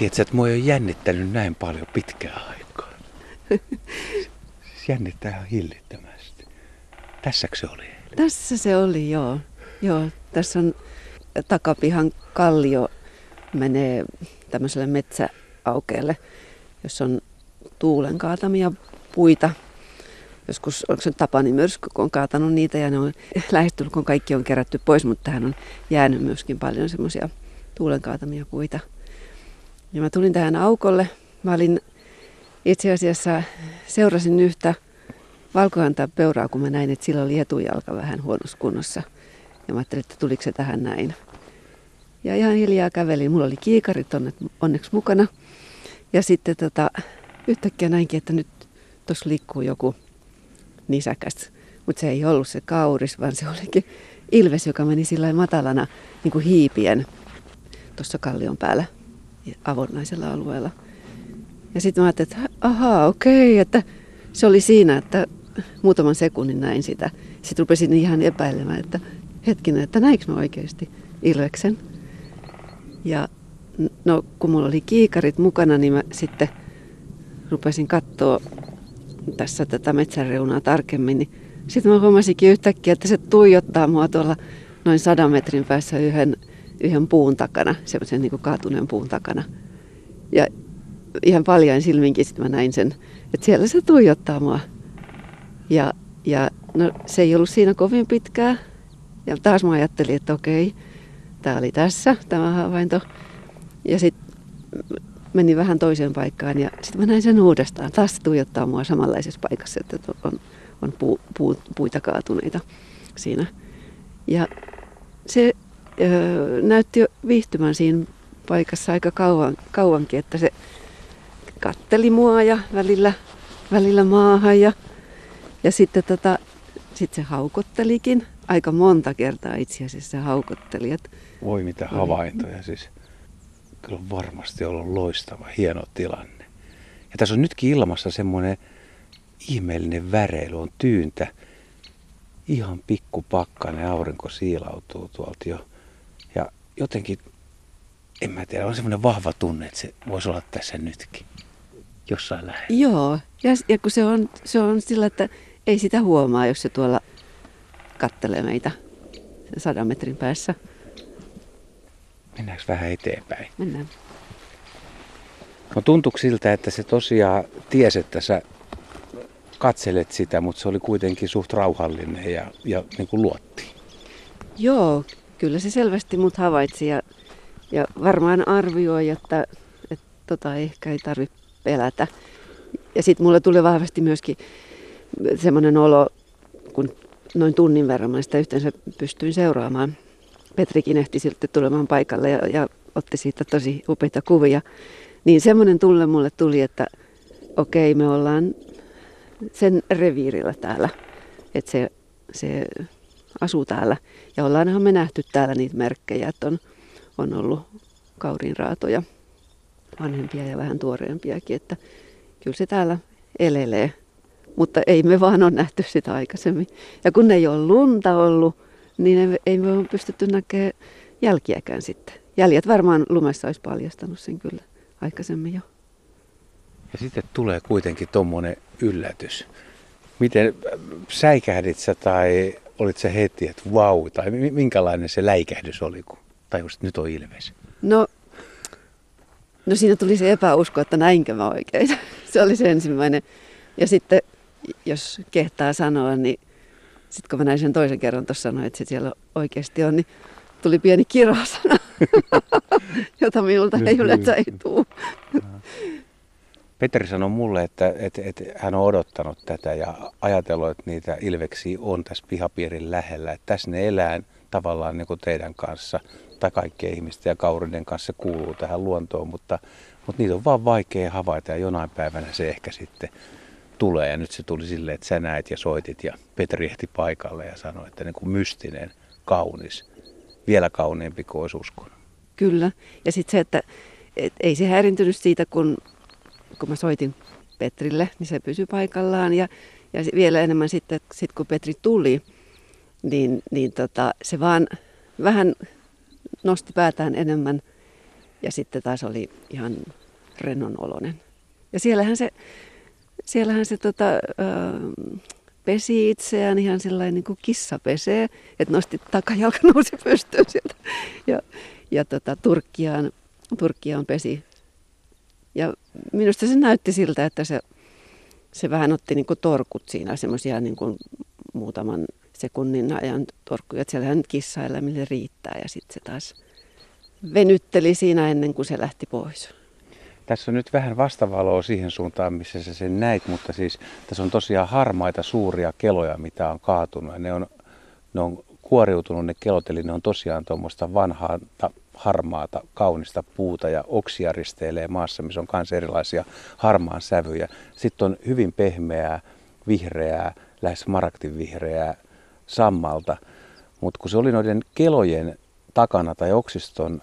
Tiedätkö, että mua ei ole jännittänyt näin paljon pitkään aikaa. Siis jännittää ihan hillittömästi. Tässäkö se oli? Tässä se oli, joo. joo. Tässä on takapihan kallio menee tämmöiselle metsäaukeelle, jossa on tuulen kaatamia puita. Joskus, onko se Tapani myrsky, kun on kaatanut niitä ja ne on lähestulkoon kaikki on kerätty pois, mutta tähän on jäänyt myöskin paljon semmoisia tuulen kaatamia puita. Ja mä tulin tähän aukolle. Mä olin itse asiassa, seurasin yhtä valkoantaa peuraa, kun mä näin, että sillä oli etujalka vähän huonossa kunnossa. Ja mä ajattelin, että tuliko se tähän näin. Ja ihan hiljaa kävelin. Mulla oli kiikarit onneksi mukana. Ja sitten tota, yhtäkkiä näinkin, että nyt tuossa liikkuu joku nisäkäs. Mutta se ei ollut se kauris, vaan se olikin ilves, joka meni sillä matalana niin kuin hiipien tuossa kallion päällä avonaisella alueella. Ja sitten mä ajattelin, että ahaa, okei, että se oli siinä, että muutaman sekunnin näin sitä. Sitten rupesin ihan epäilemään, että hetkinen, että näinkö mä oikeasti ilveksen. Ja no, kun mulla oli kiikarit mukana, niin mä sitten rupesin katsoa tässä tätä metsänreunaa tarkemmin, niin sitten mä huomasinkin yhtäkkiä, että se tuijottaa mua tuolla noin sadan metrin päässä yhden, yhden puun takana, semmoisen niin kaatuneen puun takana. Ja ihan paljon silminkin sitten mä näin sen, että siellä se tuijottaa mua. Ja, ja no, se ei ollut siinä kovin pitkää. Ja taas mä ajattelin, että okei, tämä oli tässä, tämä havainto. Ja sitten menin vähän toiseen paikkaan ja sitten mä näin sen uudestaan. Taas se tuijottaa mua samanlaisessa paikassa, että on, on puu, puu, puita kaatuneita siinä. Ja se näytti jo viihtymään siinä paikassa aika kauan, kauankin, että se katteli mua ja välillä, välillä maahan ja, ja sitten tota, sit se haukottelikin. Aika monta kertaa itse asiassa se haukotteli. Voi mitä havaintoja siis kyllä on varmasti ollut loistava, hieno tilanne. Ja tässä on nytkin ilmassa semmoinen ihmeellinen väreily, on tyyntä. Ihan pikku pakkanen, aurinko siilautuu tuolta jo. Jotenkin, en mä tiedä, on semmoinen vahva tunne, että se voisi olla tässä nytkin. Jossain lähellä. Joo, ja, ja kun se on, se on sillä, että ei sitä huomaa, jos se tuolla kattelee meitä sadan metrin päässä. Mennäänkö vähän eteenpäin? Mennään. No tuntuuko siltä, että se tosiaan tiesi, että sä katselet sitä, mutta se oli kuitenkin suht rauhallinen ja, ja niin kuin luotti. Joo, kyllä se selvästi mut havaitsi ja, ja varmaan arvioi, että, että tota ehkä ei tarvitse pelätä. Ja sitten mulle tuli vahvasti myöskin semmoinen olo, kun noin tunnin verran mä sitä yhteensä pystyin seuraamaan Petrikin ehti silti tulemaan paikalle ja, ja otti siitä tosi upeita kuvia. Niin semmoinen tunne mulle tuli, että okei, me ollaan sen reviirillä täällä. Että se, se asuu täällä. Ja ollaanhan me nähty täällä niitä merkkejä, että on, on ollut kaurinraatoja, vanhempia ja vähän tuoreempiakin. Että kyllä se täällä elelee. Mutta ei me vaan ole nähty sitä aikaisemmin. Ja kun ei ole lunta ollut, niin ei me ole pystytty näkemään jälkiäkään sitten. Jäljet varmaan lumessa olisi paljastanut sen kyllä aikaisemmin jo. Ja sitten tulee kuitenkin tuommoinen yllätys. Miten säikähdit sä tai olit se heti, että vau, tai minkälainen se läikähdys oli, kun tajusit, että nyt on ilves? No, no siinä tuli se epäusko, että näinkö mä oikein. se oli se ensimmäinen. Ja sitten, jos kehtaa sanoa, niin sitten kun mä näin sen toisen kerran tuossa sanoin, että se siellä oikeasti on, niin tuli pieni kirosana, jota minulta ei yleensä ei tule. Petteri sanoi mulle, että, että, että hän on odottanut tätä ja ajatellut, että niitä ilveksiä on tässä pihapiirin lähellä. Että tässä ne elää tavallaan niin kuin teidän kanssa tai kaikkien ihmisten ja kaurinen kanssa kuuluu tähän luontoon, mutta, mutta niitä on vaan vaikea havaita ja jonain päivänä se ehkä sitten tulee. Ja nyt se tuli silleen, että sä näit ja soitit ja Petri ehti paikalle ja sanoi, että niin kuin mystinen, kaunis, vielä kauniimpi kuin olisi uskonut. Kyllä. Ja sitten se, että et ei se häirintynyt siitä, kun, kun mä soitin Petrille, niin se pysyi paikallaan. Ja, ja vielä enemmän sitten, sit kun Petri tuli, niin, niin tota, se vaan vähän nosti päätään enemmän Ja sitten taas oli ihan rennon oloinen. Ja siellähän se, siellähän se tota, äh, pesi itseään ihan sellainen niin kuin kissa pesee, että nosti takajalka nousi pystyyn sieltä. Ja, ja tota, Turkkiaan, Turkkiaan pesi. Ja minusta se näytti siltä, että se, se vähän otti niin kuin torkut siinä, semmoisia niin kuin muutaman sekunnin ajan torkkuja. Että siellähän kissaeläimille riittää ja sitten se taas venytteli siinä ennen kuin se lähti pois. Tässä on nyt vähän vastavaloa siihen suuntaan, missä sä sen näit, mutta siis tässä on tosiaan harmaita suuria keloja, mitä on kaatunut. Ja ne on, ne on kuoriutunut ne kelot, eli ne on tosiaan tuommoista vanhaa harmaata, kaunista puuta ja oksia risteilee maassa, missä on myös erilaisia harmaan sävyjä. Sitten on hyvin pehmeää, vihreää, lähes maraktivihreää sammalta. Mutta kun se oli noiden kelojen takana tai oksiston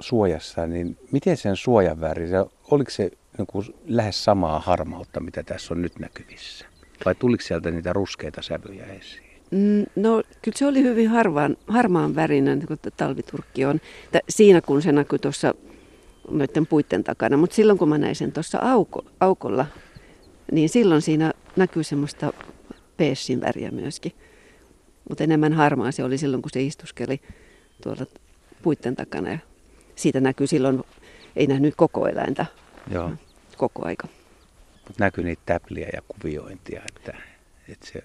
suojassa, niin miten sen suojan väri, oliko se niin kuin lähes samaa harmautta, mitä tässä on nyt näkyvissä? Vai tuliko sieltä niitä ruskeita sävyjä esiin? Mm, no kyllä se oli hyvin harvaan, harmaan värinen, kun talviturkki on. Siinä kun se näkyi tuossa noiden puitten takana, mutta silloin kun mä näin sen tuossa auko, aukolla, niin silloin siinä näkyy semmoista peessin väriä myöskin. Mutta enemmän harmaa se oli silloin, kun se istuskeli tuolla puitten takana. Ja siitä näkyy silloin, ei nähnyt koko eläintä Joo. koko aika. Mutta näkyy niitä täpliä ja kuviointia, että, että se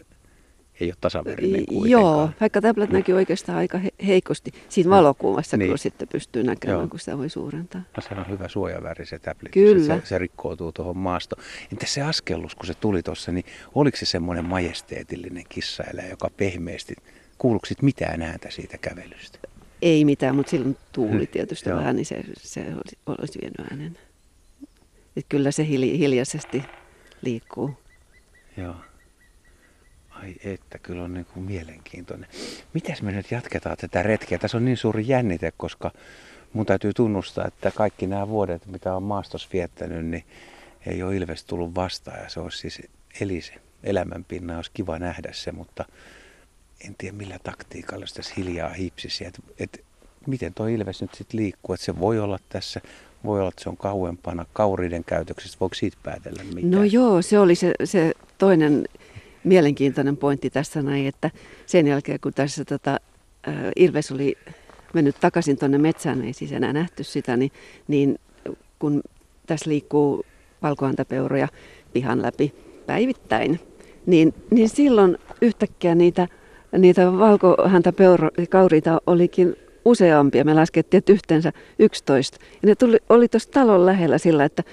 ei ole tasaverinen kuitenkaan. Joo, vaikka täplät mm. näkyy oikeastaan aika he- heikosti siinä valokuvassa, niin. kun sitten pystyy näkemään, Joo. kun sitä voi suurentaa. No, se on hyvä suojaväri se täpli, Kyllä. Se, se rikkoutuu tuohon maastoon. Entä se askellus, kun se tuli tuossa, niin oliko se semmoinen majesteetillinen kissaeläin, joka pehmeästi, kuuluuko mitään ääntä siitä kävelystä? Ei mitään, mutta silloin tuuli tietysti vähän, niin se, se olisi, olisi vienyt äänen. Et kyllä se hiljaisesti liikkuu. Joo. Ai että, kyllä on niin kuin mielenkiintoinen. Mitäs me nyt jatketaan tätä retkeä? Tässä on niin suuri jännite, koska mun täytyy tunnustaa, että kaikki nämä vuodet, mitä on maastos viettänyt, niin ei ole Ilves tullut vastaan. Ja se olisi siis elise elämänpinna, olisi kiva nähdä se, mutta en tiedä millä taktiikalla sitä hiljaa hipsisi. Että et, miten tuo Ilves nyt sitten liikkuu, että se voi olla tässä, voi olla, että se on kauempana kauriiden käytöksestä. Voiko siitä päätellä mitään? No joo, se oli se, se toinen mielenkiintoinen pointti tässä näin, että sen jälkeen kun tässä tota, Ilves oli mennyt takaisin tuonne metsään, ei siis enää nähty sitä, niin, niin kun tässä liikkuu valkohantapeuroja pihan läpi päivittäin, niin, niin silloin yhtäkkiä niitä, niitä valkohäntäkauriita olikin useampia. Me laskettiin, että yhteensä 11. Ja ne tuli, oli tuossa talon lähellä sillä, että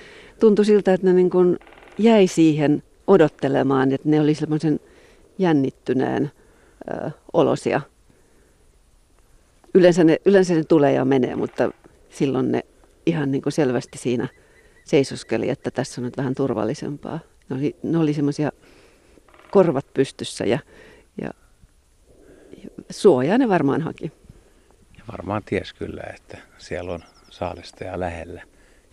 tuntui siltä, että ne niin kuin jäi siihen odottelemaan, että ne oli semmoisen jännittyneen ö, olosia. Yleensä ne, yleensä ne tulee ja menee, mutta silloin ne ihan niin kuin selvästi siinä seisoskeli, että tässä on nyt vähän turvallisempaa. Ne oli, ne oli semmoisia korvat pystyssä ja, ja, ja suojaa ne varmaan haki. Ja varmaan ties kyllä, että siellä on ja lähellä.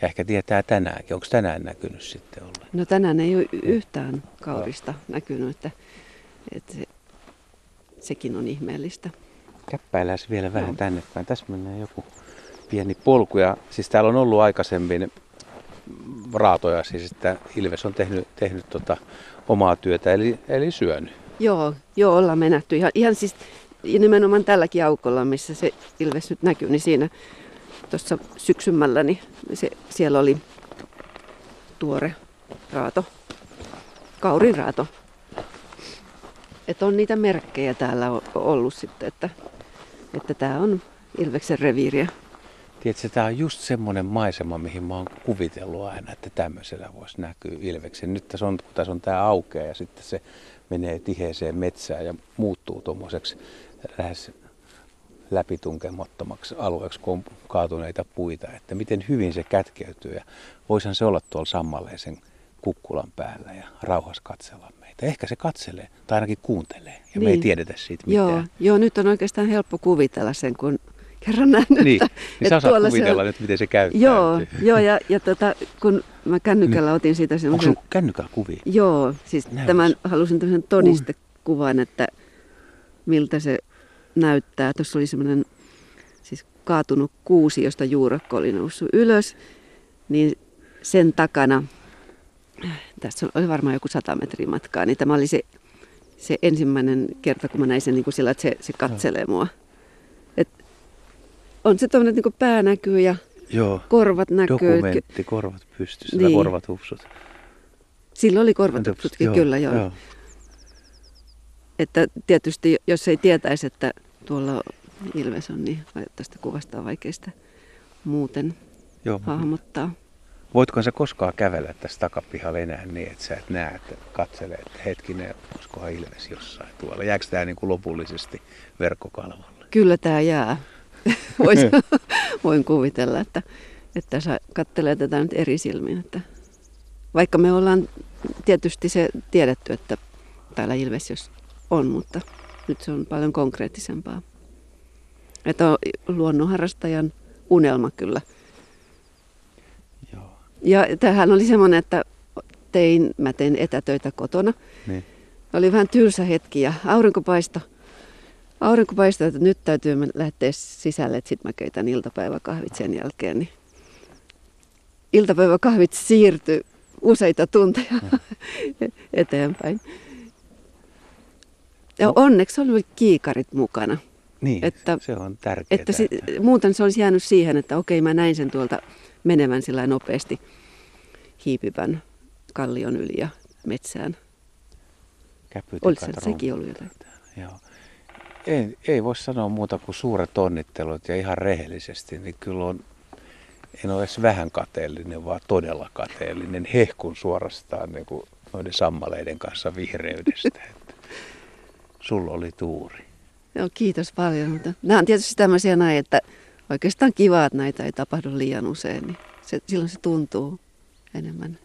Ja ehkä tietää tänäänkin. Onko tänään näkynyt sitten ollen? No tänään ei ole yhtään kaurista no. näkynyt, että, että se, sekin on ihmeellistä. Käppäillään vielä vähän no. tänne päin. Tässä menee joku pieni polku. Ja, siis täällä on ollut aikaisemmin raatoja, siis että Ilves on tehnyt, tehnyt tota omaa työtä, eli, eli syönyt. Joo, joo, ollaan menähty. Ihan, ihan siis nimenomaan tälläkin aukolla, missä se Ilves nyt näkyy, niin siinä tuossa syksymällä, niin se, siellä oli tuore raato, kauriraato. Että on niitä merkkejä täällä ollut sitten, että, että tämä on Ilveksen reviiriä. Tiedätkö, tämä on just semmoinen maisema, mihin mä oon kuvitellut aina, että tämmöisellä voisi näkyä Ilveksen. Nyt tässä on, tässä on tämä aukea ja sitten se menee tiheeseen metsään ja muuttuu tuommoiseksi lähes läpitunkemattomaksi alueeksi, kun on kaatuneita puita, että miten hyvin se kätkeytyy. Ja voisihan se olla tuolla sammaleisen kukkulan päällä ja rauhassa katsella meitä. Ehkä se katselee tai ainakin kuuntelee ja niin. me ei niin. tiedetä siitä mitään. Joo, joo, nyt on oikeastaan helppo kuvitella sen, kun kerran nähnyt. Niin, että, niin sä osaat kuvitella se nyt, miten se käyttää. Joo, joo ja, ja tota, kun mä kännykällä niin. otin siitä semmoisen... Onko kännykällä kuvia? Joo, siis Näytös. tämän halusin tämmöisen todistekuvan, että miltä se näyttää. Tuossa oli semmoinen siis kaatunut kuusi, josta juurakko oli noussut ylös, niin sen takana, tässä oli varmaan joku sata metriä matkaa, niin tämä oli se, se ensimmäinen kerta, kun mä näin sen niin kuin sillä, että se, se katselee mua. Et on se tuommoinen, että niin pää näkyy ja Joo. korvat näkyy. Dokumentti, korvat pystyssä niin. korvat hupsut. Sillä oli korvat hupsutkin, kyllä joo. joo. Että tietysti, jos ei tietäisi, että tuolla Ilves on, niin tästä kuvasta on vaikeista muuten Joo, hahmottaa. Voitko sä koskaan kävellä tässä takapihalla enää niin, että sä et näe, että katselee, että hetkinen, olisikohan Ilves jossain tuolla. Jääkö tämä niin kuin lopullisesti verkkokalvolle? Kyllä tämä jää. Vois, voin kuvitella, että, että sä katselee tätä nyt eri silmin. Että vaikka me ollaan tietysti se tiedetty, että täällä Ilves jos on, mutta nyt se on paljon konkreettisempaa. Että on luonnonharrastajan unelma kyllä. Joo. Ja tähän oli semmoinen, että tein, mä tein etätöitä kotona. Niin. Oli vähän tylsä hetki ja aurinko paistoi. Aurinko paistoi, että nyt täytyy lähteä sisälle, että sitten mä keitän iltapäiväkahvit sen jälkeen. Niin iltapäiväkahvit siirtyi useita tunteja eteenpäin. Ja onneksi oli kiikarit mukana. Niin, että, se on tärkeää. Että si, muuten se olisi jäänyt siihen, että okei mä näin sen tuolta menevän sillä nopeasti hiipivän kallion yli ja metsään. Olisi sekin ollut jotain. Joo. Ei, ei voi sanoa muuta kuin suuret onnittelut ja ihan rehellisesti, niin kyllä on, en ole edes vähän kateellinen, vaan todella kateellinen. Hehkun suorastaan niin kuin noiden sammaleiden kanssa vihreydestä. Että sulla oli tuuri. Joo, kiitos paljon. Mutta nämä on tietysti tämmöisiä näin, että oikeastaan kiva, että näitä ei tapahdu liian usein, niin se, silloin se tuntuu enemmän